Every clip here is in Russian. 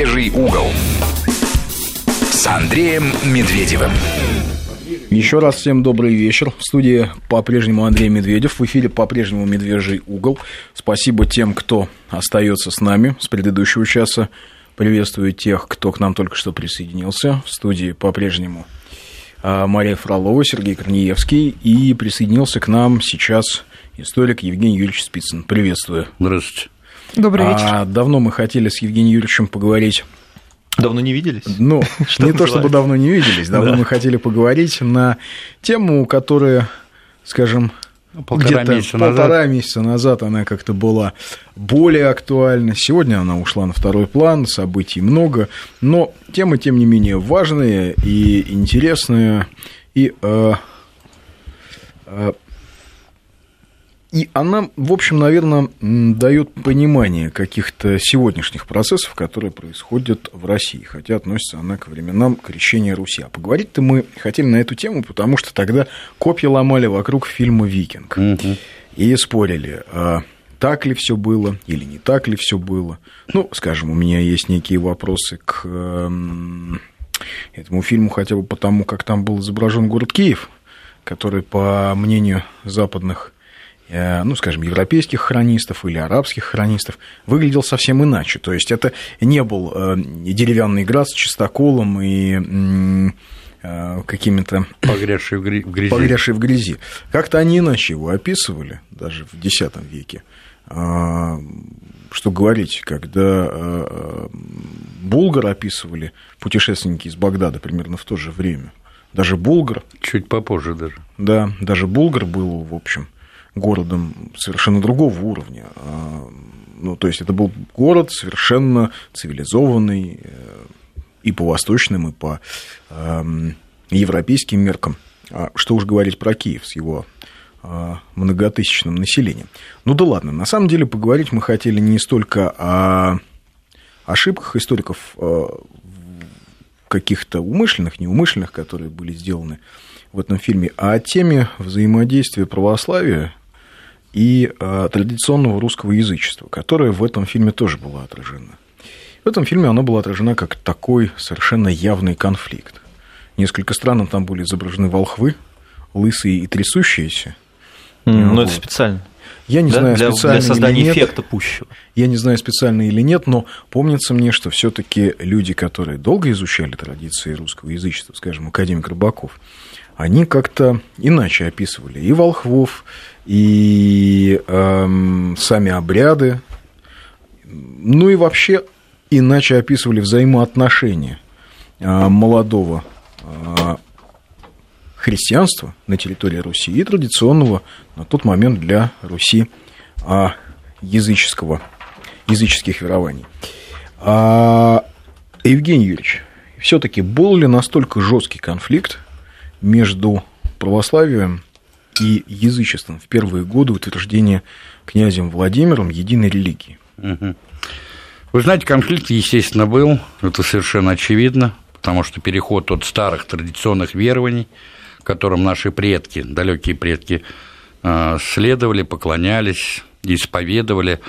Медвежий угол с Андреем Медведевым. Еще раз всем добрый вечер. В студии по-прежнему Андрей Медведев. В эфире по-прежнему «Медвежий угол». Спасибо тем, кто остается с нами с предыдущего часа. Приветствую тех, кто к нам только что присоединился. В студии по-прежнему а, Мария Фролова, Сергей Корнеевский. И присоединился к нам сейчас историк Евгений Юрьевич Спицын. Приветствую. Здравствуйте. Добрый вечер. А, давно мы хотели с Евгением Юрьевичем поговорить. Давно не виделись? Ну, не то чтобы давно не виделись, давно мы хотели поговорить на тему, которая, скажем, ну, полтора месяца полтора назад. месяца назад она как-то была более актуальна. Сегодня она ушла на второй план, событий много, но темы, тем не менее, важные и интересные. И э, э, и она, в общем, наверное, дает понимание каких-то сегодняшних процессов, которые происходят в России, хотя относится она к временам крещения Руси. А поговорить-то мы хотели на эту тему, потому что тогда копья ломали вокруг фильма «Викинг». Угу. И спорили, а так ли все было или не так ли все было. Ну, скажем, у меня есть некие вопросы к этому фильму, хотя бы потому, как там был изображен город Киев, который, по мнению западных ну, скажем, европейских хронистов или арабских хронистов, выглядел совсем иначе. То есть это не был э, деревянный град с чистоколом и э, какими-то... Погрязший в грязи. Погрязший в грязи. Как-то они иначе его описывали, даже в X веке. А, что говорить, когда Булгар описывали путешественники из Багдада примерно в то же время. Даже Булгар... Чуть попозже даже. Да, даже Булгар был, в общем, городом совершенно другого уровня. А, ну, то есть это был город совершенно цивилизованный э, и по восточным, и по эм, европейским меркам. А что уж говорить про Киев с его а, многотысячным населением. Ну да ладно, на самом деле поговорить мы хотели не столько о ошибках историков э, каких-то умышленных, неумышленных, которые были сделаны в этом фильме, а о теме взаимодействия православия и э, традиционного русского язычества, которое в этом фильме тоже было отражено. В этом фильме оно было отражено как такой совершенно явный конфликт. Несколько странно там были изображены волхвы, лысые и трясущиеся. Mm, ну, вот. это специально. Я не да? знаю, для, специально для создания или нет. эффекта пущего. Я не знаю, специально или нет, но помнится мне, что все-таки люди, которые долго изучали традиции русского язычества, скажем, академик Рыбаков, они как-то иначе описывали и волхвов, и эм, сами обряды, ну и вообще иначе описывали взаимоотношения э, молодого э, христианства на территории Руси и традиционного на тот момент для Руси э, языческого, языческих верований. А, Евгений Юрьевич, все-таки был ли настолько жесткий конфликт между православием и язычеством в первые годы утверждения князем Владимиром единой религии. Вы знаете, конфликт, естественно, был, это совершенно очевидно, потому что переход от старых традиционных верований, которым наши предки, далекие предки, э, следовали, поклонялись, исповедовали.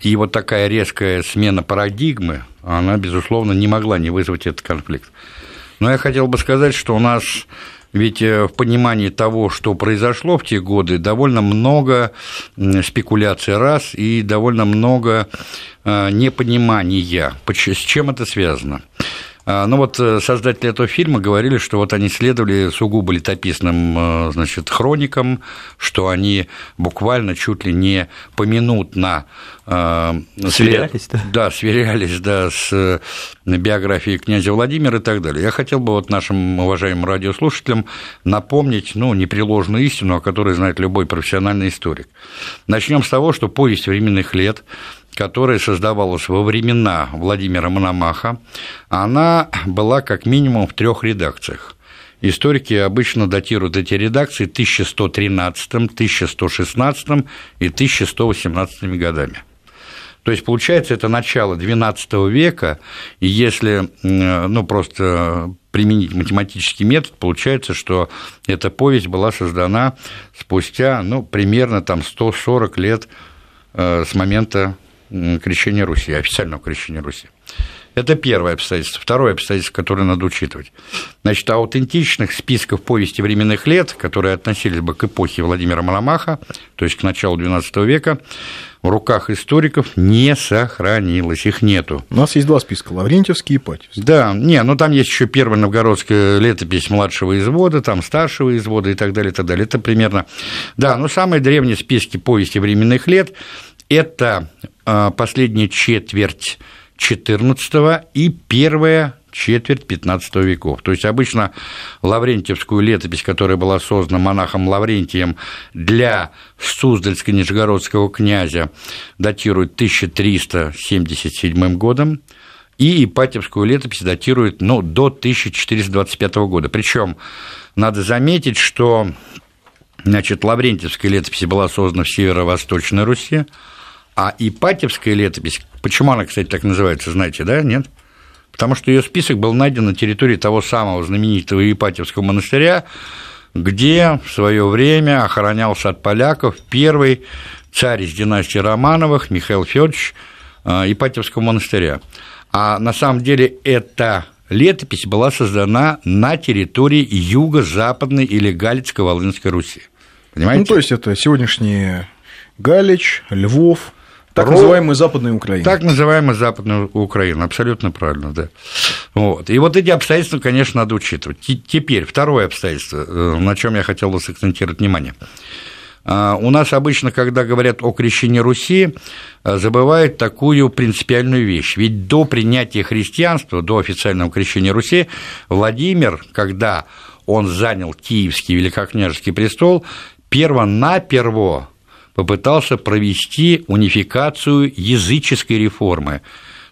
И вот такая резкая смена парадигмы, она, безусловно, не могла не вызвать этот конфликт. Но я хотел бы сказать, что у нас ведь э, в понимании того, что произошло в те годы, довольно много спекуляций раз и довольно много э, непонимания. С чем это связано? А, ну вот э, создатели этого фильма говорили, что вот они следовали сугубо летописным значит, хроникам, что они буквально чуть ли не поминутно сверялись, да? Да, сверялись, да, с биографией князя Владимира и так далее. Я хотел бы вот нашим уважаемым радиослушателям напомнить, ну, непреложную истину, о которой знает любой профессиональный историк. Начнем с того, что повесть временных лет которая создавалась во времена Владимира Мономаха, она была как минимум в трех редакциях. Историки обычно датируют эти редакции 1113, 1116 и 1118 годами. То есть, получается, это начало XII века, и если ну, просто применить математический метод, получается, что эта повесть была создана спустя ну, примерно там, 140 лет э, с момента крещения Руси, официального крещения Руси. Это первое обстоятельство. Второе обстоятельство, которое надо учитывать. Значит, аутентичных списков повести временных лет, которые относились бы к эпохе Владимира Мономаха, то есть к началу XII века, в руках историков не сохранилось, их нету. У нас есть два списка, Лаврентьевский и Ипатьевский. Да, не, ну там есть еще первая новгородская летопись младшего извода, там старшего извода и так далее, и так далее. Это примерно... Да, но самые древние списки повести временных лет – это последняя четверть XIV и первая четверть XV веков. То есть обычно Лаврентьевскую летопись, которая была создана монахом Лаврентием для Суздальско-Нижегородского князя, датирует 1377 годом, и Ипатьевскую летопись датирует ну, до 1425 года. Причем надо заметить, что значит, Лаврентьевская летопись была создана в Северо-Восточной Руси, а Ипатьевская летопись, почему она, кстати, так называется, знаете, да, нет? Потому что ее список был найден на территории того самого знаменитого Ипатьевского монастыря, где в свое время охранялся от поляков первый царь из династии Романовых Михаил Федорович э, Ипатьевского монастыря. А на самом деле эта летопись была создана на территории юго-западной или Галицко-Волынской Руси. Понимаете? Ну, то есть это сегодняшние Галич, Львов, так называемая Западная Украина. Так называемая Западная Украина, абсолютно правильно, да. Вот. И вот эти обстоятельства, конечно, надо учитывать. Теперь второе обстоятельство, э, на чем я хотел бы сакцентировать внимание. А, у нас обычно, когда говорят о крещении Руси, э, забывают такую принципиальную вещь. Ведь до принятия христианства, до официального крещения Руси, Владимир, когда он занял Киевский великокняжеский престол, перво-наперво попытался провести унификацию языческой реформы,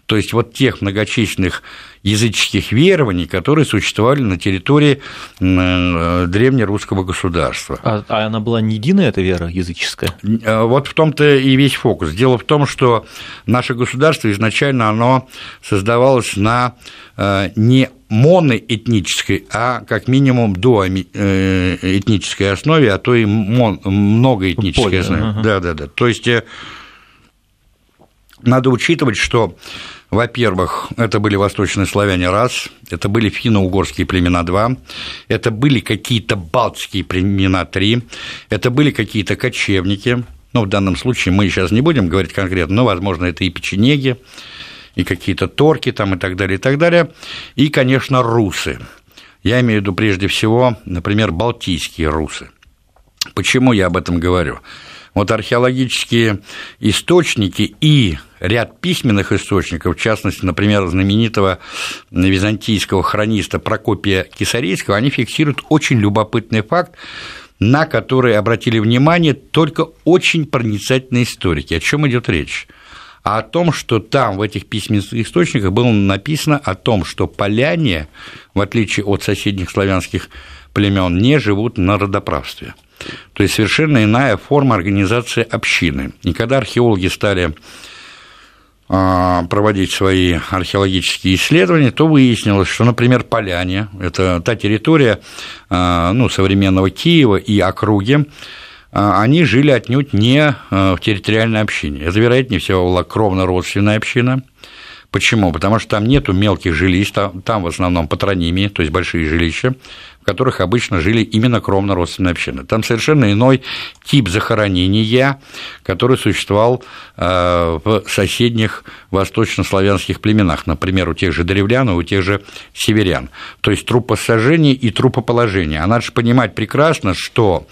то есть вот тех многочисленных языческих верований, которые существовали на территории э, древнерусского государства. А, а она была не единая, эта вера языческая? Э, вот в том-то и весь фокус. Дело в том, что наше государство изначально оно создавалось на э, не моноэтнической, а как минимум до этнической основе, а то и многоэтнической Поле, основе. Ага. Да, да, да. То есть надо учитывать, что во-первых, это были восточные славяне раз, это были финно-угорские племена два, это были какие-то балтские племена три, это были какие-то кочевники, ну, в данном случае мы сейчас не будем говорить конкретно, но, возможно, это и печенеги, и какие-то торки там и так далее, и так далее, и, конечно, русы. Я имею в виду прежде всего, например, балтийские русы. Почему я об этом говорю? Вот археологические источники и ряд письменных источников, в частности, например, знаменитого византийского хрониста Прокопия Кисарийского, они фиксируют очень любопытный факт, на который обратили внимание только очень проницательные историки. О чем идет речь? А о том, что там, в этих письменных источниках, было написано о том, что поляне, в отличие от соседних славянских племен, не живут на родоправстве. То есть совершенно иная форма организации общины. И когда археологи стали а, проводить свои археологические исследования, то выяснилось, что, например, Поляне – это та территория а, ну, современного Киева и округи, они жили отнюдь не в территориальной общине. Это, вероятнее всего, была кровно-родственная община. Почему? Потому что там нету мелких жилищ, там, там в основном патронимии, то есть большие жилища, в которых обычно жили именно кровно-родственные общины. Там совершенно иной тип захоронения, который существовал э, в соседних восточнославянских племенах, например, у тех же древлян и у тех же северян. То есть трупосожжение и трупоположение. А надо же понимать прекрасно, что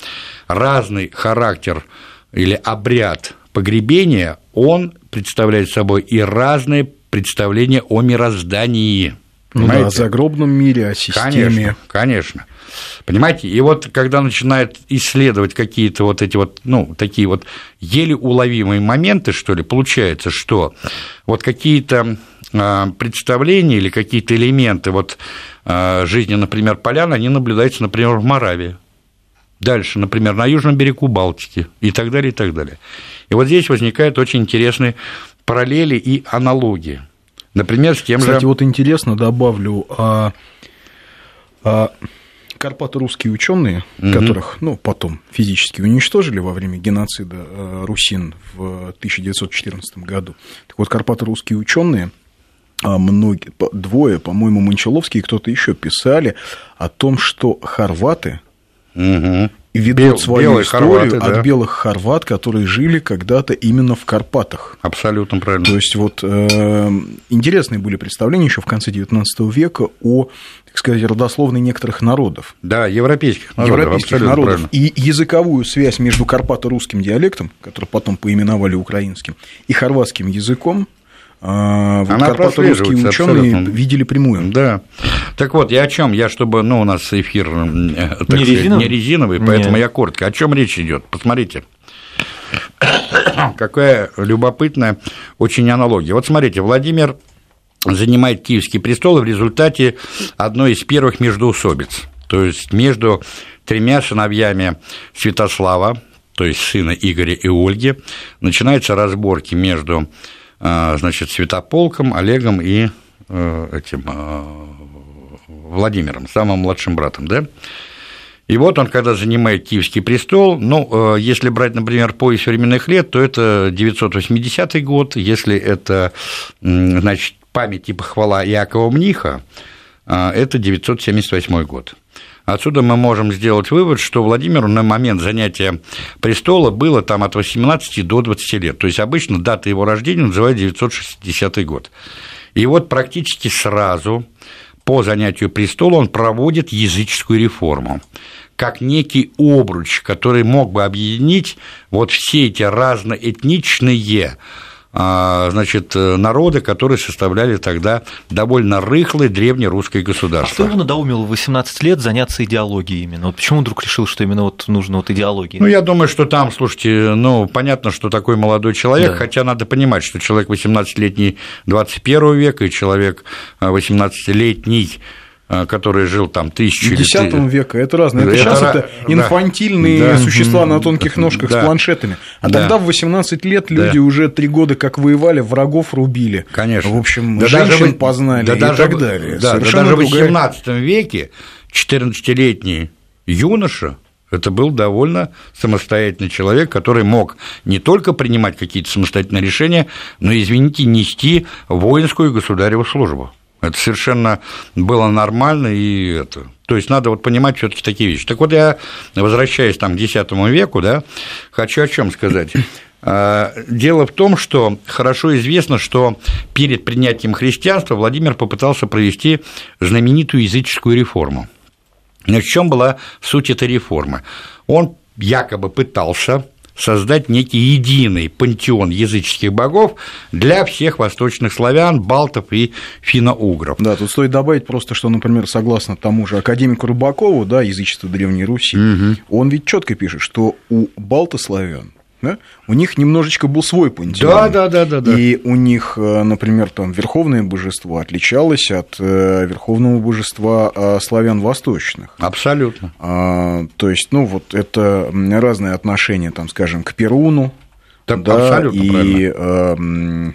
разный характер или обряд погребения, он представляет собой и разные представления о мироздании – ну да, о загробном мире, о системе. Конечно, конечно. Понимаете, и вот когда начинает исследовать какие-то вот эти вот, ну, такие вот еле уловимые моменты, что ли, получается, что вот какие-то а, представления или какие-то элементы вот а, жизни, например, полян, они наблюдаются, например, в Моравии. Дальше, например, на южном берегу Балтики и так далее, и так далее. И вот здесь возникают очень интересные параллели и аналогии. Например, с тем Кстати, же... Кстати, вот интересно добавлю, а, а, карпато-русские ученые, угу. которых, ну, потом физически уничтожили во время геноцида а, русин в 1914 году. Так вот, карпато-русские ученые а многие, двое, по-моему, Мончаловский и кто-то еще писали о том, что хорваты Угу. Ведут Бел- свою историю хорваты, от да. белых хорват, которые жили когда-то именно в Карпатах. Абсолютно правильно. То есть вот э, интересные были представления еще в конце XIX века о, так сказать, родословной некоторых народов. Да, европейских народов. европейских народов. правильно. И языковую связь между карпато-русским диалектом, который потом поименовали украинским, и хорватским языком, а, вот Она прослеживается ученые абсолютно. видели прямую. Да. Так вот, я о чем? Я, чтобы, ну, у нас эфир э, так Не сказать, резиновый? не резиновый, поэтому Не. я коротко. О чем речь идет? Посмотрите. Какая любопытная очень аналогия. Вот смотрите, Владимир занимает Киевский престол в результате одной из первых междоусобиц. То есть между тремя сыновьями Святослава, то есть сына Игоря и Ольги, начинаются разборки между значит, Святополком, Олегом и э, этим э, Владимиром, самым младшим братом, да? И вот он, когда занимает Киевский престол, ну, э, если брать, например, пояс временных лет, то это 980 год, если это, значит, память и похвала Иакова Мниха, э, это 978 год. Отсюда мы можем сделать вывод, что Владимиру на момент занятия престола было там от 18 до 20 лет. То есть обычно дата его рождения называют 960 год. И вот практически сразу по занятию престола он проводит языческую реформу как некий обруч, который мог бы объединить вот все эти разноэтничные значит, народы, которые составляли тогда довольно рыхлое древнерусское А что государство. его надоумило в 18 лет заняться идеологией именно? Вот почему он вдруг решил, что именно вот нужно вот идеология? Ну, я думаю, что там, слушайте, ну, понятно, что такой молодой человек, Да. хотя надо понимать, что человек 18-летний 21 века и человек а, 18-летний, а, который жил там тысячу В X три- века это разное. Это Это сейчас ра- это да. инфантильные Да. существа на тонких ножках Да. с планшетами. А Да. тогда в 18 лет люди Да. уже три года как воевали, врагов рубили. Конечно. В общем, Да женщин даже в- познали да и даже так в- далее. Да, да Совершенно даже в другая- 18 веке 14-летний юноша это был довольно самостоятельный человек, который мог не только принимать какие-то самостоятельные решения, но, извините, нести воинскую и государеву службу. Это совершенно было нормально, и это... То есть надо вот понимать все таки такие вещи. Так вот, я, возвращаясь там к X веку, да, хочу о чем сказать. А, Дело в том, что хорошо известно, что перед принятием христианства Владимир попытался провести знаменитую языческую реформу. Но в чем была суть этой реформы? Он якобы пытался создать некий единый пантеон языческих богов для всех восточных славян, балтов и финно-угров. Да, тут стоит добавить просто, что, например, согласно тому же академику Рыбакову, да, язычество Древней Руси, он ведь четко пишет, что у балтославян да, у них немножечко был свой пантеон. Да, да, да, да, да. И у них, э, например, там верховное божество отличалось от э, верховного божества э, славян восточных. Абсолютно. А, то есть, ну, вот это разные отношения, там, скажем, к Перуну. Так, да, абсолютно и, правильно. э,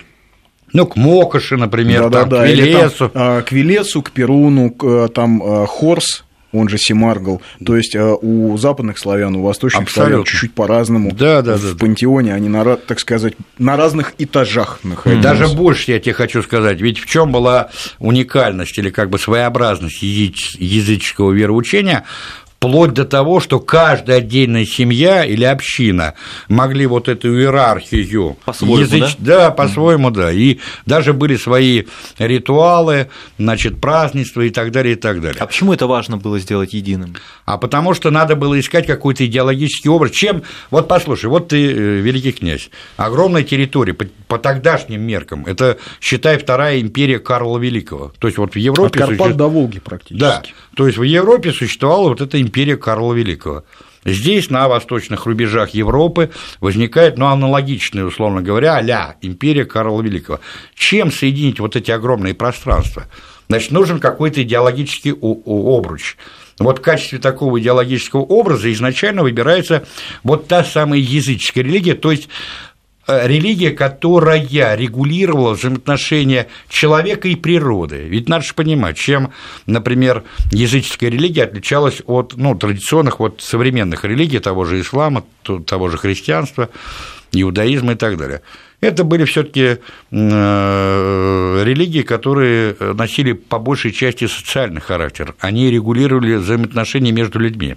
Ну, к Мокоши, например, там, да-да-да, к или там, Велесу. к Велесу, к Перуну, к, там Хорс, он же Семаргл. То есть а, у западных славян, у восточных славян Абсолютно. чуть-чуть по-разному. Да, да, в да. пантеоне они, на, так сказать, на разных этажах находятся. Даже больше я тебе хочу сказать, ведь в чем была уникальность или как бы своеобразность языч- языческого вероучения, вплоть до того, что каждая отдельная семья или община могли вот эту иерархию По-своему, да, по-своему, да, и даже были свои ритуалы, значит, празднества и так далее, и так далее. А почему это важно было сделать единым? А потому что надо было искать какой-то идеологический образ. Чем, вот послушай, вот ты э, великий князь, огромная территория по, по тогдашним меркам, это, считай, вторая империя Карла Великого. То есть вот в От Европе... Карпат суще- до Волги практически. Да, то есть в Европе существовала вот эта империя Карла Великого. Здесь, на восточных рубежах Европы, возникает, ну, аналогичная, условно говоря, а империя Карла Великого. Чем соединить вот эти огромные пространства? Значит, нужен какой-то идеологический обруч. Вот в качестве такого идеологического образа изначально выбирается вот та самая языческая религия, то есть религия, которая регулировала взаимоотношения человека и природы. Ведь надо же понимать, чем, например, языческая религия отличалась от ну, традиционных вот, современных религий, того же ислама, то- того же христианства. иудаизма и так далее. Это были все-таки религии, которые носили по большей части социальный характер. Они регулировали взаимоотношения между людьми.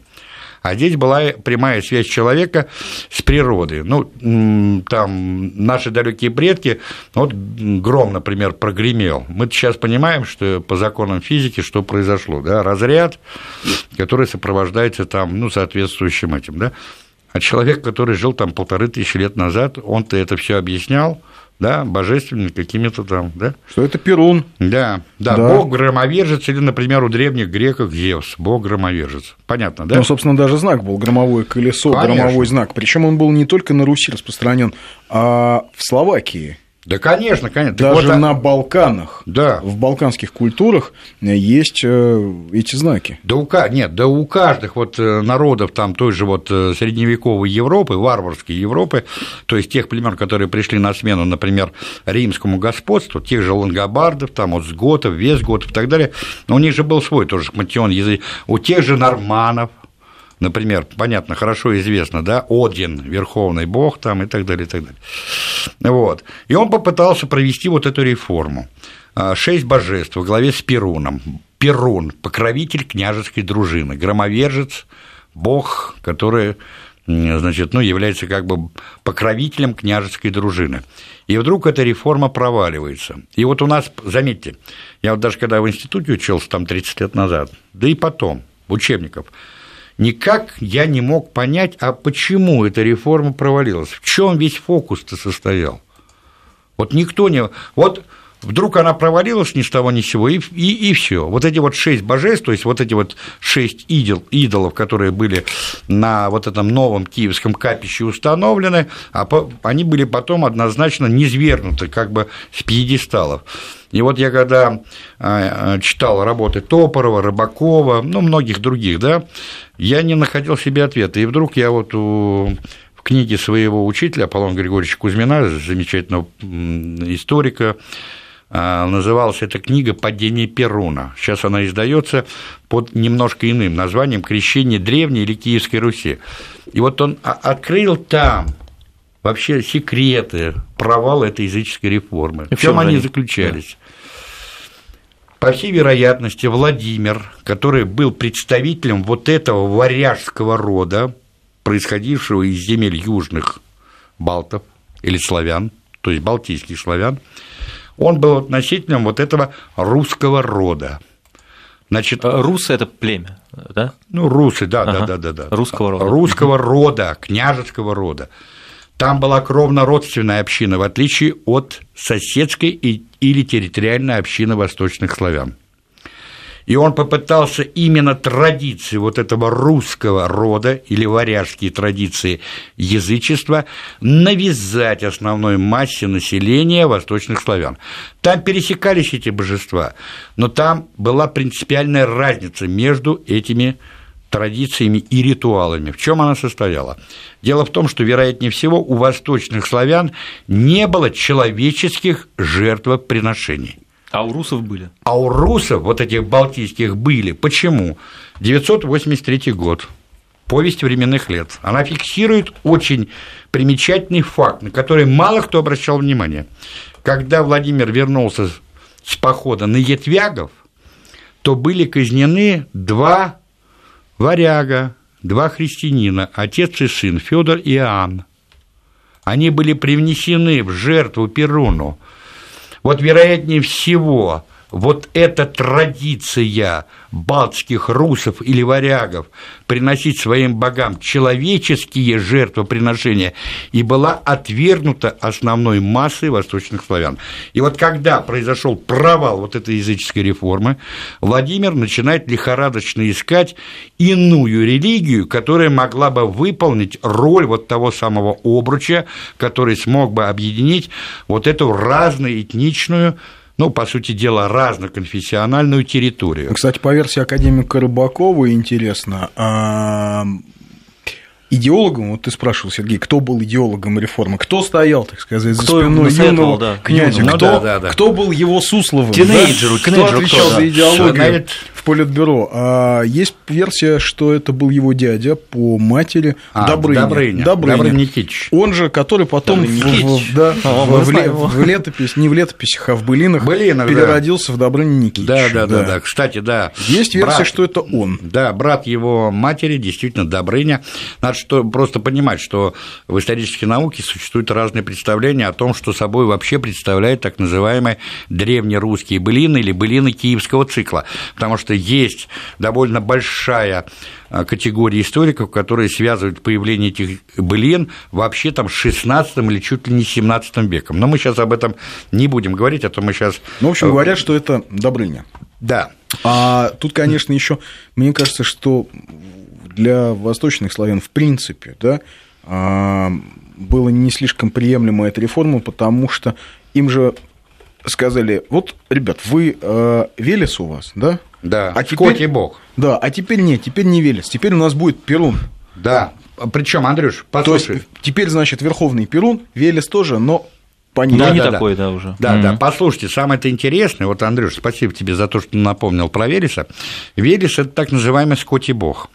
А здесь была прямая связь человека с природой. Ну, там наши далекие предки, вот гром, например, прогремел. Мы сейчас понимаем, что по законам физики, что произошло, да, разряд, который сопровождается там, ну, соответствующим этим, да. А человек, который жил там полторы тысячи лет назад, он-то это все объяснял, да, божественными какими-то там, да. Что это Перун. Да, да, да. бог громовержец или, например, у древних греков Зевс, бог громовержец. Понятно, да? Ну, собственно, даже знак был громовое колесо, Конечно. громовой знак. Причем он был не только на Руси распространен, а в Словакии. Да, конечно, конечно. Даже вот, на Балканах, да. в балканских культурах есть э, эти знаки. Да у, нет, да у каждых вот э, народов там той же вот э, средневековой Европы, варварской Европы, то есть тех племен, которые пришли на смену, например, римскому господству, тех же лангобардов, там вот сготов, весготов и так далее, но у них же был свой тоже шматион язык, у тех же норманов, например, понятно, хорошо известно, да, Один, верховный бог там и так далее, и так далее. Вот. И он попытался провести вот эту реформу. А, шесть божеств во главе с Перуном. Перун – покровитель княжеской дружины, громовержец, бог, который значит, ну, является как бы покровителем княжеской дружины. И вдруг эта реформа проваливается. И вот у нас, заметьте, я вот даже когда в институте учился, там 30 лет назад, да и потом, в учебниках, никак я не мог понять, а почему эта реформа провалилась, в чем весь фокус-то состоял. Вот никто не... Вот вдруг она провалилась ни с того ни с сего, и, и, и все. Вот эти вот шесть божеств, то есть вот эти вот шесть идол, идолов, которые были на вот этом новом киевском капище установлены, а по, они были потом однозначно низвергнуты как бы с пьедесталов. И вот я когда а, а, читал работы Топорова, Рыбакова, ну, многих других, да, я не находил себе ответа. И вдруг я вот у книге своего учителя Аполлона Григорьевича Кузьмина, замечательного историка, называлась эта книга «Падение Перуна». Сейчас она издается под немножко иным названием «Крещение древней или Киевской Руси». И вот он открыл там вообще секреты провала этой языческой реформы. в чем они заключались? По всей вероятности, Владимир, который был представителем вот этого варяжского рода, происходившего из земель южных балтов или славян, то есть балтийских славян, он был относительным вот этого русского рода. Значит, а русы это племя, да? Ну, русы, да, ага. да, да, да, да. Русского рода. Русского рода, княжеского рода. Там была кровно-родственная община, в отличие от соседской или территориальной общины восточных славян. И он попытался именно традиции вот этого русского рода или варяжские традиции язычества навязать основной массе населения восточных славян. Там пересекались эти божества, но там была принципиальная разница между этими традициями и ритуалами. В чем она состояла? Дело в том, что, вероятнее всего, у восточных славян не было человеческих жертвоприношений. А у русов были? А у русов, вот этих балтийских, были. Почему? 983 год. Повесть временных лет. Она фиксирует очень примечательный факт, на который мало кто обращал внимание. Когда Владимир вернулся с похода на Етвягов, то были казнены два варяга, два христианина, отец и сын, Федор и Иоанн. Они были привнесены в жертву Перуну. Вот, вероятнее всего, вот эта традиция балтских русов или варягов приносить своим богам человеческие жертвоприношения и была отвергнута основной массой восточных славян. И вот когда произошел провал вот этой языческой реформы, Владимир начинает лихорадочно искать иную религию, которая могла бы выполнить роль вот того самого обруча, который смог бы объединить вот эту разноэтничную ну, по сути дела, разноконфессиональную территорию. Кстати, по версии академика Рыбакова интересно, а, идеологом, вот ты спрашивал, Сергей, кто был идеологом реформы, кто стоял, так сказать, за кто спиной юного да, князя, ну, кто, да, да, да. кто был его Сусловым, тинейджеру, да? кто отвечал кто, за идеологию? Значит, в Политбюро. А есть версия, что это был его дядя по матери А, Добрыня. Добрыня. Добрыня. Добрыня Никитич. Он же, который потом в, в- Никитич. да, А, в- в в летопись, не в летописях, а в былинах, Былинах, да. переродился в Добрыня Никитича. Да, да, да, да. Кстати, да. Есть версия, брат- что это он. Да, брат его матери действительно Добрыня. Надо что, просто понимать, что в исторической науке существуют разные представления о том, что собой вообще представляют так называемые древнерусские былины или былины киевского цикла. Потому что есть довольно большая а, категория историков, которые связывают появление этих былин вообще там с 16 или чуть ли не 17 веком. Но мы сейчас об этом не будем говорить, а то мы сейчас... Ну, в общем, говорят, что это Добрыня. Да, А тут, конечно, еще, мне кажется, что для восточных славян в принципе, да, а, было не слишком приемлема эта реформа, потому что им же сказали, вот, ребят, вы э, Велес у вас, да? да, А теперь- и бог. Да, а теперь нет, теперь не Велес, теперь у нас будет Перун. Да. Причем, Андрюш, То есть послушай. теперь, значит, Верховный Перун, Велес тоже, но пониже. Ну, Да, не да, такой, да, уже. Да, Мгм. да, послушайте, самое-то интересное, вот, Андрюш, спасибо тебе за то, что напомнил про Велеса. Велес – это так называемый скотий бог.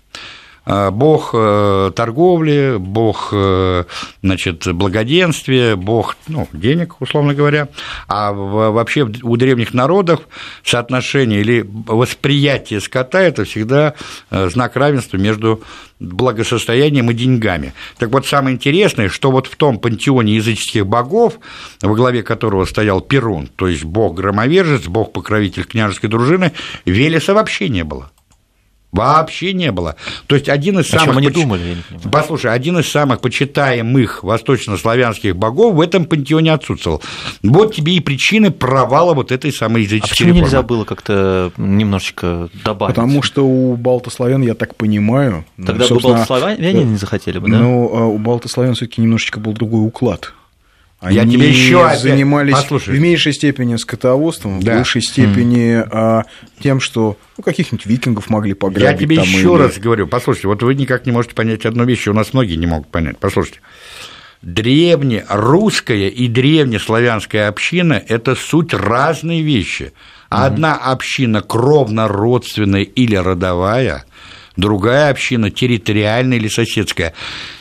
А, Бог э, торговли, бог э, значит, благоденствия, бог ну, денег, условно говоря. А вообще у древних народов соотношение или восприятие скота – это всегда э, знак равенства между благосостоянием и деньгами. Так вот, самое интересное, что вот в том пантеоне языческих богов, во главе которого стоял Перун, то есть бог-громовержец, бог-покровитель княжеской дружины, Велеса вообще не было. Вообще не было. То есть один из О самых... они поч- думали, я не понимаю. Послушай, один из самых почитаемых восточнославянских богов в этом пантеоне отсутствовал. Вот тебе и причины провала вот этой самой А языческой почему реформы. нельзя было как-то немножечко добавить? Потому что у балтославян, я так понимаю, ну, Тогда бы собственно, балтославяне не захотели бы, да? Но а, у балтославян все-таки немножечко был другой уклад. Они Я тебе опять- занимались послушай. в меньшей степени скотоводством, в Да. большей степени а, тем, что ну, каких-нибудь викингов могли пограбить. Я тебе там еще или- раз говорю, послушайте, вот вы никак не можете понять одну вещь, у нас многие не могут понять. Послушайте, древнерусская и древнеславянская община – это суть разные вещи. Одна община кровно-родственная или родовая, другая община территориальная или соседская.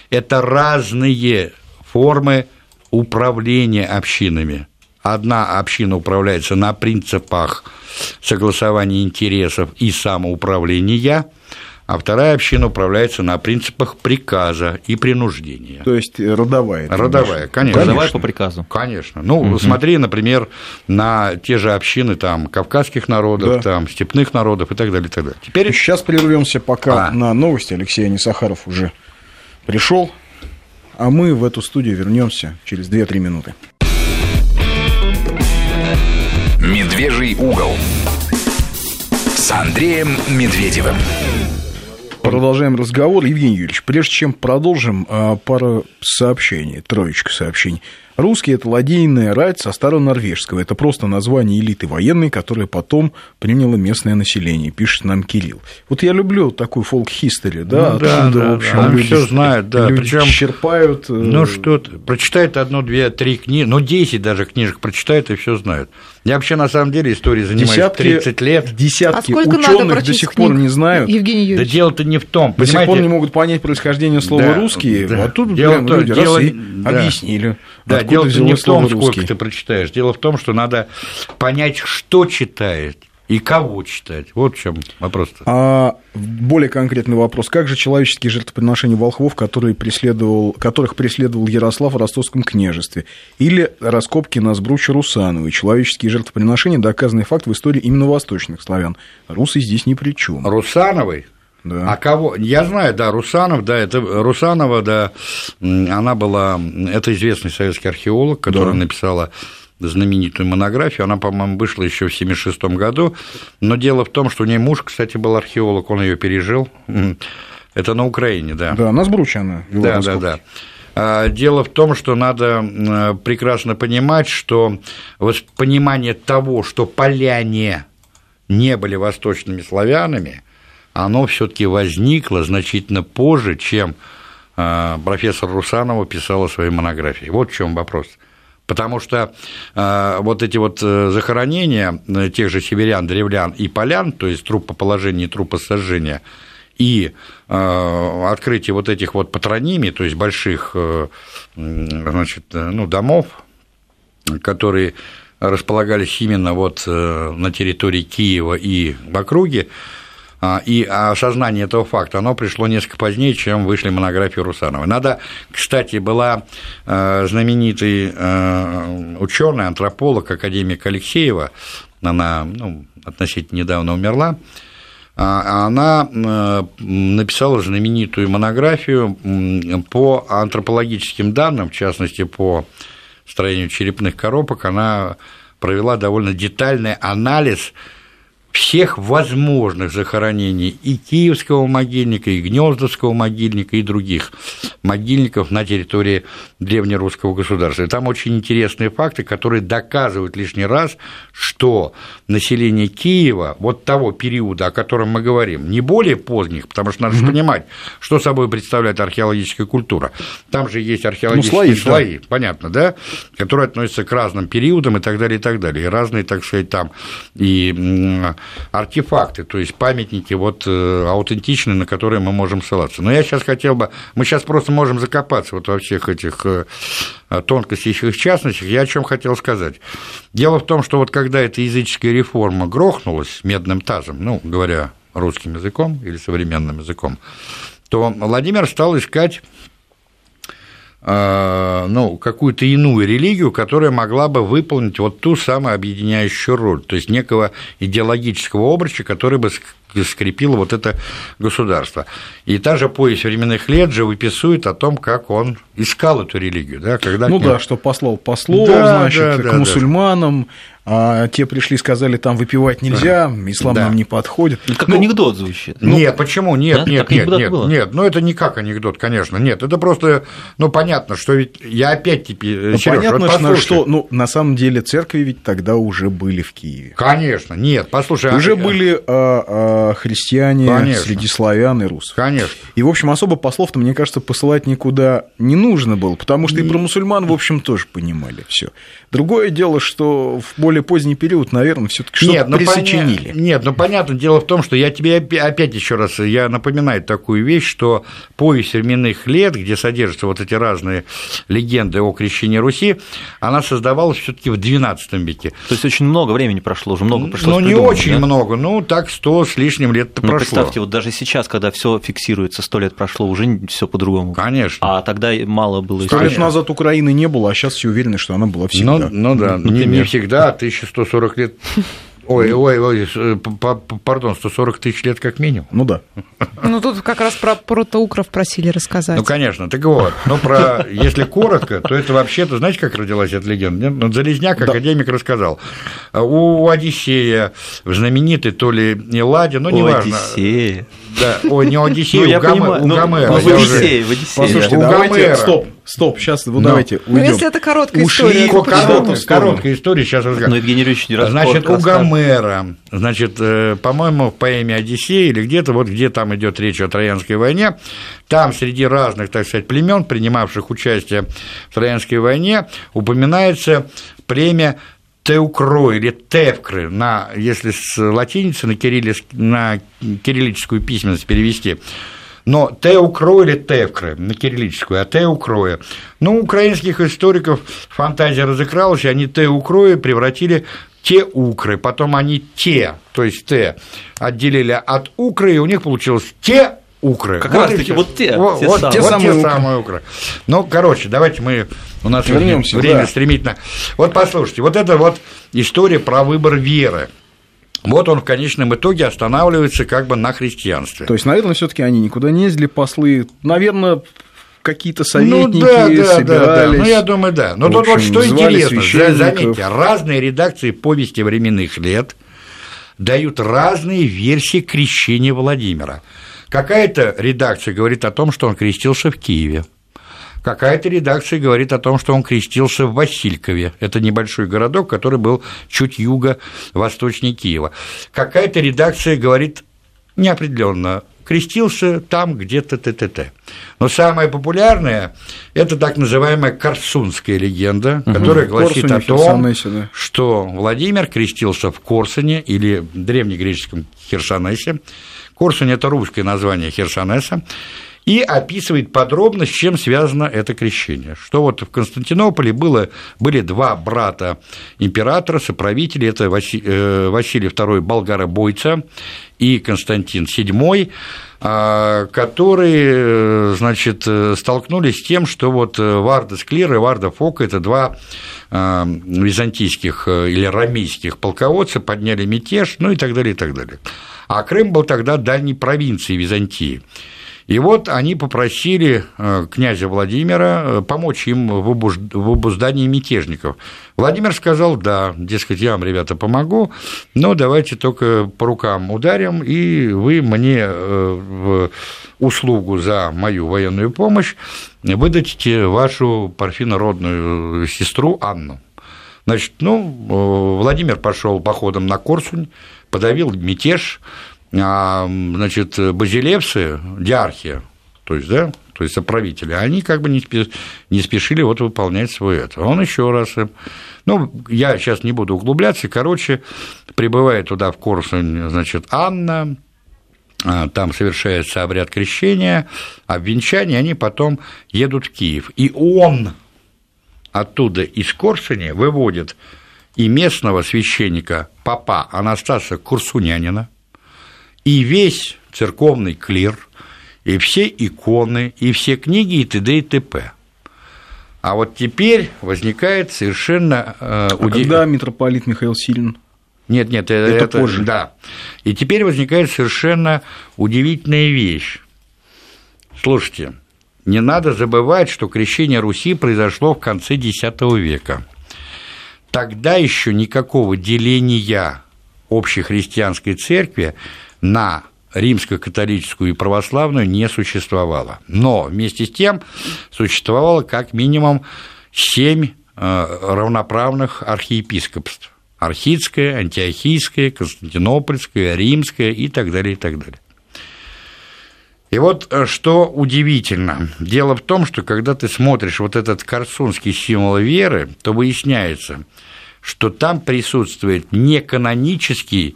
Это разные формы управления общинами. Одна община управляется на принципах согласования интересов и самоуправления, а вторая община управляется на принципах приказа и принуждения. То есть родовая. Родовая, конечно. Давай по приказу. Конечно. Ну, смотри, например, на те же общины там, кавказских народов, Да. там, степных народов и так далее, и так далее. Теперь Сейчас прервемся пока А. на новости. Алексей Анисахаров уже пришел, а мы в эту студию вернемся через 2-3 минуты. Медвежий угол. С Андреем Медведевым. Продолжаем разговор. Евгений Юрьевич, прежде чем продолжим, а, пара сообщений, троечка сообщений. Русские – это ладейная рать со старонорвежского. Это просто название элиты военной, которая потом приняло местное население, пишет нам Кирилл. Вот я люблю такой фолк-хистори, да, Ну да, да, в общем, да. Люди, всё знает, да, люди причём- черпают. э, Ну что ты, прочитает одну, две, три книги, ну, 10 даже книжек прочитает и все знают. Я вообще на самом деле историей занимаюсь десятки, 30 лет. Десятки А ученых до сих пор книг, не знают. Евгений Да Юрьевич. дело-то не в том, До сих пор не могут понять происхождение слова Да, русские, да. а тут Дело прям в том- люди дело- раз и да. объяснили. Да, откуда дело не в том, слово сколько «русский». ты прочитаешь. Дело в том, что надо понять, что читает и кого читать. Вот в чем вопрос-то. А более конкретный вопрос. Как же человеческие жертвоприношения волхвов, которые преследовал, которых преследовал Ярослав в Ростовском княжестве? Или раскопки на сбруче Русановой? Человеческие жертвоприношения – доказанный факт в истории именно восточных славян. Русы здесь ни при чем. Русановой? Да. А кого? Я знаю, да, Русанов, да, это Русанова, да, она была, это известный советский археолог, которая Да. написала знаменитую монографию, она, по-моему, вышла еще в 1976 году, но дело в том, что у нее муж, кстати, был археолог, он ее пережил, это на Украине, да. Да, на сбруче она Да, да, да. Дело в том, что надо прекрасно понимать, что вот понимание того, что поляне не были восточными славянами, оно все-таки возникло значительно позже, чем а, профессор Русанова писала свои монографии. Вот в чем вопрос. потому что э, вот эти вот э, захоронения э, тех же северян, древлян и полян, то есть трупоположение и трупосожжение, и э, открытие вот этих вот патронимий, то есть больших э, значит, ну, домов, которые располагались именно вот на территории Киева и в округе, а, и осознание этого факта, оно пришло несколько позднее, чем вышли монографии Русановой. Надо, кстати, была э, знаменитый э, ученый, антрополог, академик Алексеева, она ну, относительно недавно умерла, а, она написала знаменитую монографию по антропологическим данным, в частности, по строению черепных коробок, она провела довольно детальный анализ всех возможных захоронений и Киевского могильника, и Гнездовского могильника, и других могильников на территории древнерусского государства. И там очень интересные факты, которые доказывают лишний раз, что население Киева, вот того периода, о котором мы говорим, не более поздних, потому что надо mm-hmm. понимать, что собой представляет археологическая культура. Там же есть археологические ну, слои, слои да. понятно, да, которые относятся к разным периодам и так далее, и так далее. И разные, так сказать, там и артефакты, то есть памятники вот э, аутентичные, на которые мы можем ссылаться. Но я сейчас хотел бы, мы сейчас просто можем закопаться вот во всех этих э, тонкостях и частностях. Я о чем хотел сказать. Дело в том, что вот когда эта языческая реформа грохнулась медным тазом, ну, говоря русским языком или современным языком, то Владимир стал искать Э, ну, какую-то иную религию, которая могла бы выполнить вот ту самую объединяющую роль, то есть некого идеологического обрача, который бы скрепило вот это государство. И та же пояс временных лет же выписывает о том, как он искал эту религию. Да, когда ну да, что послал послов, да, значит, да, к да, мусульманам, а те пришли, сказали, там выпивать нельзя, ислам да. нам не подходит. Это как ну, анекдот звучит. Ну, нет, почему? Нет, да? нет, нет, нет, было? нет. Ну, это не как анекдот, конечно. Нет, это просто, ну, понятно, что ведь я опять теперь... Ну, Серёж, понятно, вот что, что, ну, на самом деле церкви ведь тогда уже были в Киеве. Конечно, нет, послушай. Уже а... были а, а, христиане конечно. среди славян и русов. Конечно. И, в общем, особо послов-то, мне кажется, посылать никуда не нужно было, потому что и про мусульман, в общем, тоже понимали все. Другое дело, что в более поздний период, наверное, все таки что-то ну, присочинили. Поня... Нет, ну понятно, дело в том, что я тебе опять еще раз, я напоминаю такую вещь, что повесть временных лет, где содержатся вот эти разные легенды о крещении Руси, она создавалась все таки в XII веке. То есть очень много времени прошло, уже много прошло. Ну, не очень да? много, ну, так сто с лишним лет ну, прошло. Представьте, вот даже сейчас, когда все фиксируется, сто лет прошло, уже все по-другому. Конечно. А тогда мало было. Сто лет назад Украины не было, а сейчас все уверены, что она была всегда. Ну, ну да, не, не всегда, 1140 лет Ой, ой, ой, э, пардон, 140 тысяч лет как минимум. Ну да. Ну тут как раз про протоукров просили рассказать. Ну, конечно, так вот. Но про, если коротко, то это вообще-то, знаете, как родилась эта легенда? Ну, Залезняк, да. академик, рассказал. У Одиссея в знаменитой то ли Эладе, но неважно. Одиссея. Да, ой, не Одиссей, ну, у, Гаме, у ну, Гомера. Ну, в Одиссее, в Одиссее. Послушайте, давайте, Гомера. стоп, стоп, сейчас, ну, давайте уйдем. Ну, если это короткая Ушли, история. Короткая, короткая история, сейчас расскажу. Ну, Евгений Юрьевич не Значит, у Гомера, значит, э, по-моему, в поэме «Одиссей» или где-то, вот где там идет речь о Троянской войне, там среди разных, так сказать, племен, принимавших участие в Троянской войне, упоминается племя Теукро или Тевкры, на, если с латиницы на, кириллис, на кириллическую письменность перевести, но Теукро или Тевкры на кириллическую, а Теукроя. Ну, украинских историков фантазия разыгралась, и они Теукроя превратили те укры, потом они те, то есть те, отделили от укры, и у них получилось те укры. Как вот раз таки вот те, вот, те, вот самые, те, самые, укры. самые укры. Ну, короче, давайте мы, у нас Вернемся, время да. стремительно. Вот послушайте, вот это вот история про выбор веры. Вот он в конечном итоге останавливается как бы на христианстве. То есть, наверное, все-таки они никуда не ездили, послы, наверное, какие-то советники ну, да, да, собирались. Да, да. Ну, я думаю, да. Но тут вот что интересно, заметьте, разные редакции повести временных лет дают разные версии крещения Владимира. Какая-то редакция говорит о том, что он крестился в Киеве. Какая-то редакция говорит о том, что он крестился в Василькове. Это небольшой городок, который был чуть юго-восточнее Киева. Какая-то редакция говорит неопределенно крестился там где-то т.т.т. Но самое популярное – это так называемая Корсунская легенда, которая гласит Корсуне, о том, Херсонесе, да. что Владимир крестился в Корсуне или древнегреческом Херсонесе. Корсунь – это русское название Херсонеса и описывает подробно, с чем связано это крещение. Что вот в Константинополе было, были два брата императора, соправители, это э, Василий II Болгаробойца и Константин VII, а, которые, э, значит, э, столкнулись с тем, что вот Варда Склир и Варда Фока – это два византийских или рамейских полководца, подняли мятеж, ну и так далее, и так далее. А Крым был тогда дальней провинцией Византии. И вот они попросили э, князя Владимира э, помочь им в обуздании мятежников. Владимир сказал, да, дескать, я вам, ребята, помогу, но давайте только по рукам ударим, и вы мне э, в услугу за мою военную помощь выдадите вашу парфинородную сестру Анну. Значит, ну, Владимир пошел походом на Корсунь, подавил мятеж, значит, базилевсы, диархи, то есть, да, то есть соправители, они как бы не, спе- не спешили вот выполнять свое это. Он еще раз, им- ну, я сейчас не буду углубляться, короче, прибывает туда в Корсунь, значит, Анна, а, там совершается обряд крещения, обвенчания, они потом едут в Киев. И он оттуда из Корсуни выводит и местного священника папа Анастаса Курсунянина, и весь церковный клир, и все иконы, и все книги, и т.д. и т.п. А вот теперь возникает совершенно э, А уди- когда митрополит Михаил Силин? нет, нет, э, Это это, позже. Да. И теперь возникает совершенно удивительная вещь. Слушайте, не надо забывать, что крещение Руси произошло в конце X века. Тогда еще никакого деления общехристианской церкви на римско-католическую и православную не существовало. Но вместе с тем существовало как минимум семь э, равноправных архиепископств. Архидское, Антиохийское, Константинопольское, Римское и так далее, и так далее. И вот э, что удивительно. Дело в том, что когда ты смотришь вот этот корсунский символ веры, то выясняется, что там присутствует не канонический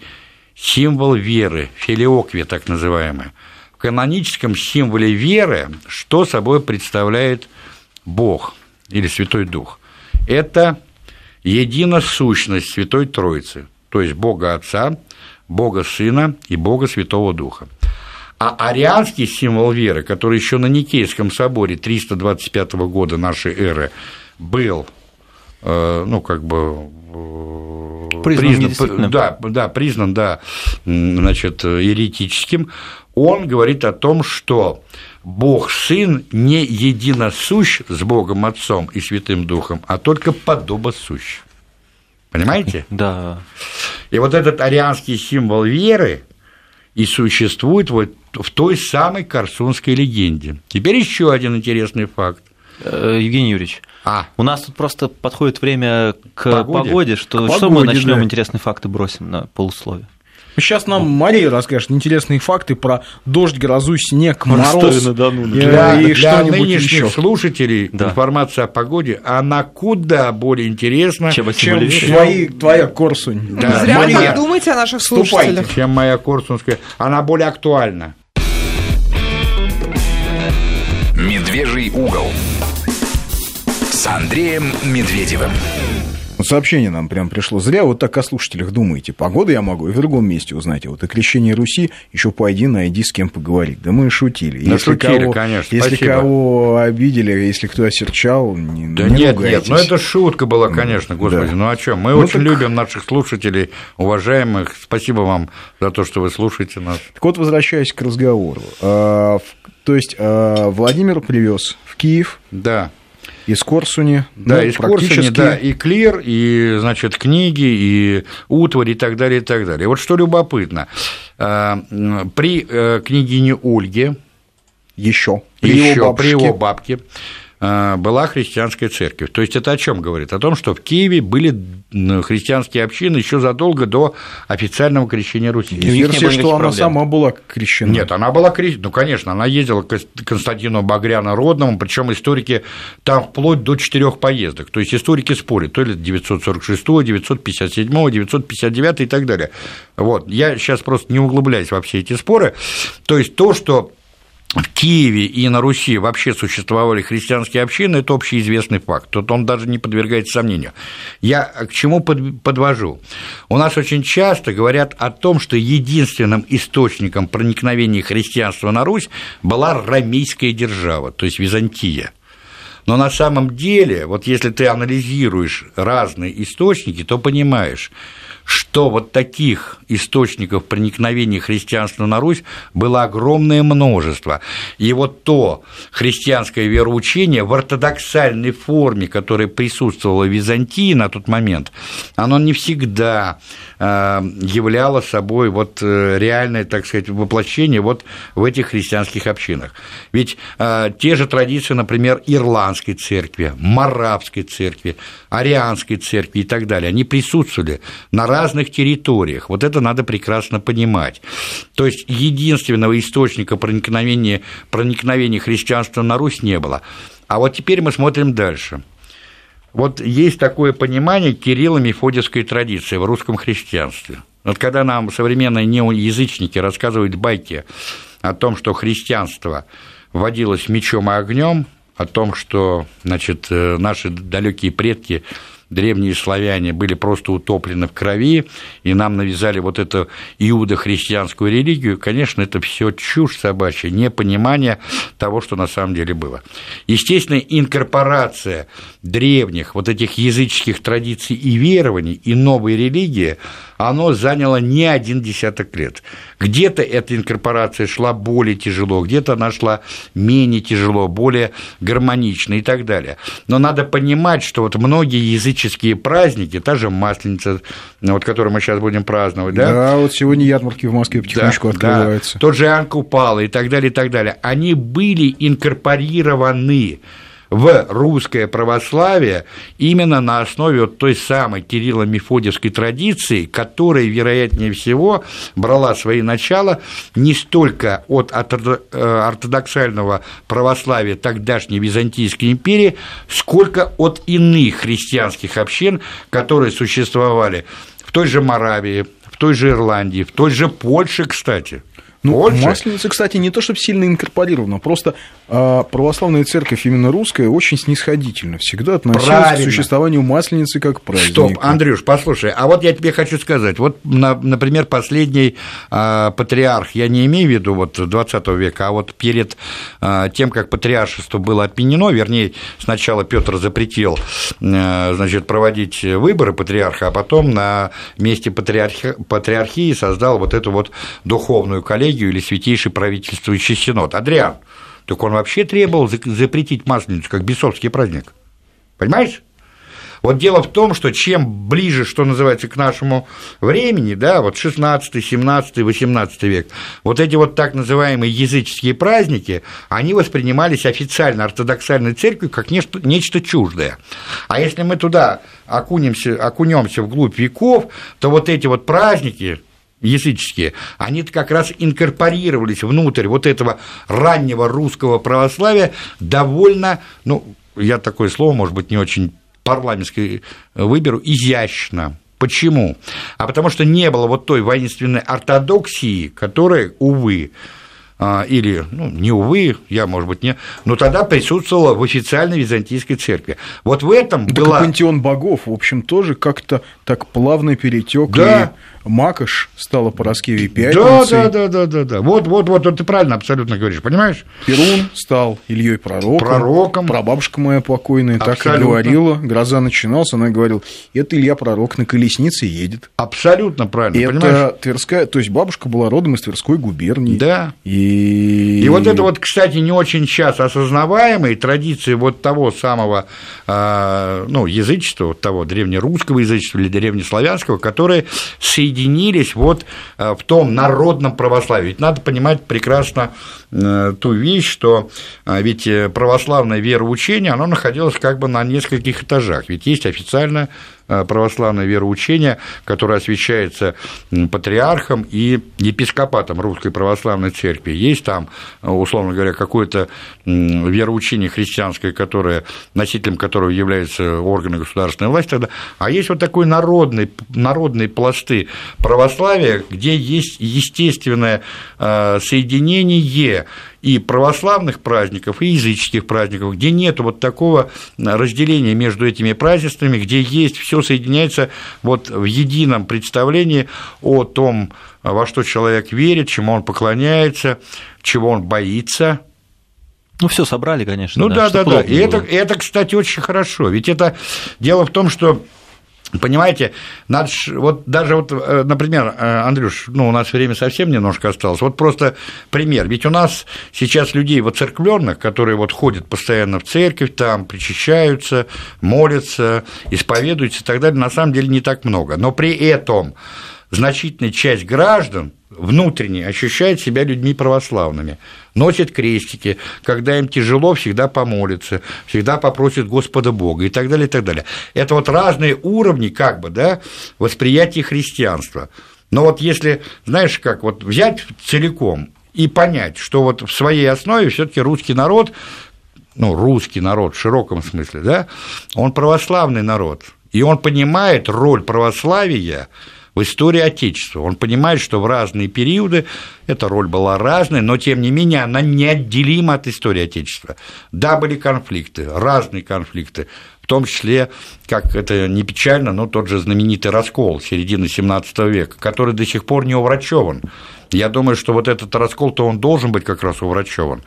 символ веры, филиоквия так называемая. В каноническом символе веры что собой представляет Бог или Святой Дух? Это единосущность Святой Троицы, то есть Бога Отца, Бога Сына и Бога Святого Духа. А арианский символ веры, который еще на Никейском соборе 325 года нашей эры был, ну, как бы... э, Признан недействительным. да, да, признан, да, значит, еретическим, он говорит о том, что Бог Сын не единосущ с Богом Отцом и Святым Духом, а только подобосущ. Понимаете? Да. И вот этот арианский символ веры и существует вот в той самой Корсунской легенде. Теперь еще один интересный факт. Э, Евгений Юрьевич, А, у нас тут просто подходит время к Погоде? погоде, что, К что мы погоде, начнем да. интересные факты бросим на полусловие. Сейчас нам Мария расскажет интересные факты про дождь, грозу, снег, мороз. И- для, и для что-нибудь нынешних еще. слушателей Да. информация о погоде, она куда более интересна, Чем Чем твои, твоя Корсунь. Да. Зря вы Мария, так думаете о наших вступайте. слушателях. чем моя Корсунская. Она более актуальна. Медвежий угол. С Андреем Медведевым. Вот Сообщение нам прям пришло. Зря вот так о слушателях думаете. Погоду я могу и в другом месте узнать. А вот о крещении Руси еще пойди найди с кем поговорить. Да мы шутили. Да шутили, конечно, Если спасибо. кого обидели, если кто осерчал, не, Да не нет, ругайтесь. нет, ну это шутка была, конечно, господи, да. ну о чем? Мы Ну очень так- любим наших слушателей, уважаемых. Спасибо вам за то, что вы слушаете нас. Так вот, возвращаясь к разговору. А, То есть а, Владимир привез в Киев Да. Из Корсуни. Да, ну, из Корсуни, да, и клир, и, значит, книги, и утварь, и так далее, и так далее. Вот что любопытно, м, при э, княгине Ольге, Еще. еще при его бабке, была христианская церковь. То есть это о чем говорит? О том, что в Киеве были христианские общины еще задолго до официального крещения Руси. И версия, что она сама была крещена. Нет, она была крещена. Ну, конечно, она ездила к Константину Багряна Родному, причем историки там вплоть до четырех поездок. То есть историки спорят, то ли 946, 957, 959 и так далее. Вот. Я сейчас просто не углубляюсь во все эти споры. То есть то, что в Киеве и на Руси вообще существовали христианские общины, это общеизвестный факт. Тут он даже не подвергается сомнению. Я к чему подвожу? У нас очень часто говорят о том, что единственным источником проникновения христианства на Русь была ромейская держава, то есть Византия. Но на самом деле, вот если ты анализируешь разные источники, то понимаешь, что вот таких источников проникновения христианства на Русь было огромное множество. И вот то христианское вероучение в ортодоксальной форме, которое присутствовало в Византии на тот момент, оно не всегда э, являло собой вот э, реальное, так сказать, воплощение вот в этих христианских общинах. Ведь э, те же традиции, например, ирландской церкви, марабской церкви, арианской церкви и так далее, они присутствовали на разных территориях. Вот это надо прекрасно понимать. То есть единственного источника проникновения, проникновения христианства на Русь не было. А вот теперь мы смотрим дальше. Вот есть такое понимание Кирилла-Мефодиевской традиции в русском христианстве. Вот когда нам современные неоязычники рассказывают байки о том, что христианство водилось мечом и огнем, о том, что значит, э, наши далекие предки древние славяне были просто утоплены в крови, и нам навязали вот эту иудохристианскую религию, конечно, это все чушь собачья, непонимание того, что на самом деле было. Естественно, инкорпорация древних вот этих языческих традиций и верований и новой религии, оно заняло не один десяток лет. Где-то эта инкорпорация шла более тяжело, где-то она шла менее тяжело, более гармонично и так далее. Но надо понимать, что вот многие языческие праздники, та же Масленица, вот, которую мы сейчас будем праздновать, да? Да, вот сегодня ярмарки в Москве потихонечку да, открываются. Да, тот же Анкупала и так далее, и так далее. Они были инкорпорированы в русское православие именно на основе вот той самой Кирилло-Мефодиевской традиции, которая, вероятнее всего, брала свои начала не столько от э, ортодоксального православия тогдашней Византийской империи, сколько от иных христианских общин, которые существовали в той же Моравии, в той же Ирландии, в той же Польше, кстати. Ну, Польша. Масленица, кстати, не то чтобы сильно инкорпорирована, просто а, православная церковь, именно русская, очень снисходительно всегда относилась Правильно. к существованию Масленицы как праздника. Стоп, Андрюш, послушай, а вот я тебе хочу сказать, вот, например, последний а, патриарх, я не имею в виду вот 20 века, а вот перед а, тем, как патриаршество было отменено, вернее, сначала Петр запретил, а, значит, проводить выборы патриарха, а потом на месте патриархи, патриархии создал вот эту вот духовную коллегию, коллегию или святейший правительствующий синод. Адриан, так он вообще требовал запретить Масленицу как бесовский праздник. Понимаешь? Вот дело в том, что чем ближе, что называется, к нашему времени, да, вот 16, 17, 18 век, вот эти вот так называемые языческие праздники, они воспринимались официально ортодоксальной церковью как нечто, нечто чуждое. А если мы туда окунемся, окунемся вглубь веков, то вот эти вот праздники, языческие, они как раз инкорпорировались внутрь вот этого раннего русского православия довольно, ну, я такое слово, может быть, не очень парламентское выберу, изящно. Почему? А потому что не было вот той воинственной ортодоксии, которая, увы, или, ну, не увы, я, может быть, не, но тогда присутствовала в официальной византийской церкви. Вот в этом да была... пантеон богов, в общем, тоже как-то так плавно перетек да. и Макаш стала Пороскевой Пятницей. Да, да, да, да, да, да. Вот, вот, вот, вот ты правильно абсолютно говоришь, понимаешь? Перун стал Ильей Пророком. Пророком. Прабабушка моя покойная абсолютно. так и говорила. Гроза начиналась, она говорила, это Илья Пророк на колеснице едет. Абсолютно правильно, это понимаешь? Тверская, то есть бабушка была родом из Тверской губернии. Да. И И... И вот это вот, кстати, не очень часто осознаваемые традиции вот того самого э, ну, язычества, вот того древнерусского язычества или древнеславянского, которые соединились вот э, в том народном православии. Ведь надо понимать прекрасно э, ту вещь, что ведь православное вероучение, оно находилось как бы на нескольких этажах. Ведь есть официальное Э, православное вероучение, которое освещается патриархом и епископатом Русской Православной Церкви. Есть там, э, условно говоря, какое-то вероучение христианское, которое, носителем которого являются органы государственной власти, тогда, а есть вот такой народный, народные пласты православия, где есть естественное э, соединение и православных праздников, и языческих праздников, где нет вот такого разделения между этими празднествами, где есть все соединяется вот в едином представлении о том, во что человек верит, чему он поклоняется, чего он боится, ну, все собрали, конечно. Ну да, да, да. да. И это, это, кстати, очень хорошо. Ведь это дело в том, что Понимаете, надо вот даже вот, э, например, э, Андрюш, ну, у нас время совсем немножко осталось, вот просто пример, ведь у нас сейчас людей вот церквленных, которые вот ходят постоянно в церковь, там причащаются, молятся, исповедуются и так далее, на самом деле не так много, но при этом значительная часть граждан внутренне ощущает себя людьми православными, носят крестики, когда им тяжело, всегда помолятся, всегда попросят Господа Бога и так далее, и так далее. Это вот разные уровни как бы, да, восприятия христианства. Но вот если, знаешь, как вот взять целиком и понять, что вот в своей основе все таки русский народ, ну, русский народ в широком смысле, да, он православный народ, и он понимает роль православия в истории Отечества. Он понимает, что в разные периоды эта роль была разной, но тем не менее она неотделима от истории Отечества. Да, были конфликты, разные конфликты, в том числе, как это не печально, но тот же знаменитый раскол середины XVII века, который до сих пор не уврачеван. Я думаю, что вот этот раскол-то он должен быть как раз уврачеван.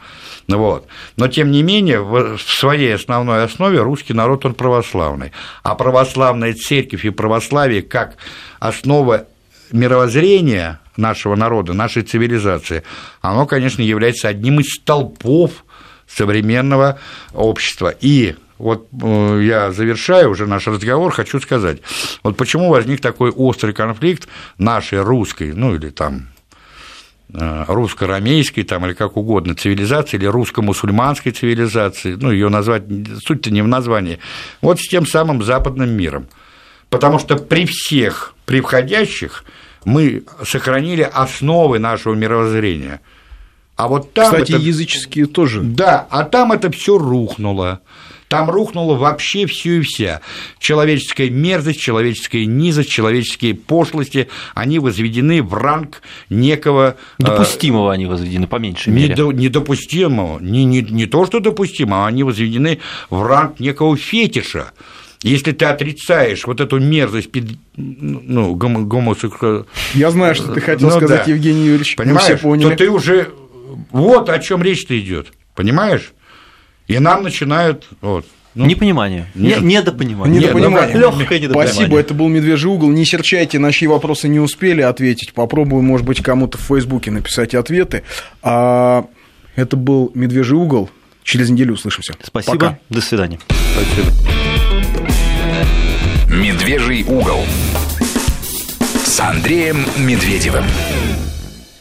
Вот. Но, тем не менее, в своей основной основе русский народ, он православный. А православная церковь и православие как основа мировоззрения нашего народа, нашей цивилизации, оно, конечно, является одним из столпов современного общества. И вот э, я завершаю уже наш разговор, хочу сказать, вот почему возник такой острый конфликт нашей русской, ну или там русско-рамейской там, или как угодно цивилизации, или русско-мусульманской цивилизации, ну, ее назвать, суть-то не в названии, вот с тем самым западным миром. Потому что при всех превходящих мы сохранили основы нашего мировоззрения. А вот там Кстати, это... языческие тоже. Да, а там это все рухнуло. Там рухнуло вообще все и вся. Человеческая мерзость, человеческая низость, человеческие пошлости, они возведены в ранг некого... Э, допустимого э, они возведены, по меньшей мере. Недо, недопустимого. Не, не, не то, что допустимого, они возведены в ранг некого фетиша. Если ты отрицаешь вот эту мерзость ну, гомосексуального... Я знаю, что ты хотел ну, сказать, да. Евгений Юрьевич. Понимаешь, Мы все поняли. то ты уже... Вот о чем речь-то идет. Понимаешь? И нам начинают... Вот, ну, непонимание. Нет. Недопонимание. Недопонимание. Легкое недопонимание. Спасибо, это был «Медвежий угол». Не серчайте, на чьи вопросы не успели ответить. Попробую, может быть, кому-то в Фейсбуке написать ответы. А это был «Медвежий угол». Через неделю услышимся. Спасибо. Пока. До свидания. Спасибо. «Медвежий угол» с Андреем Медведевым.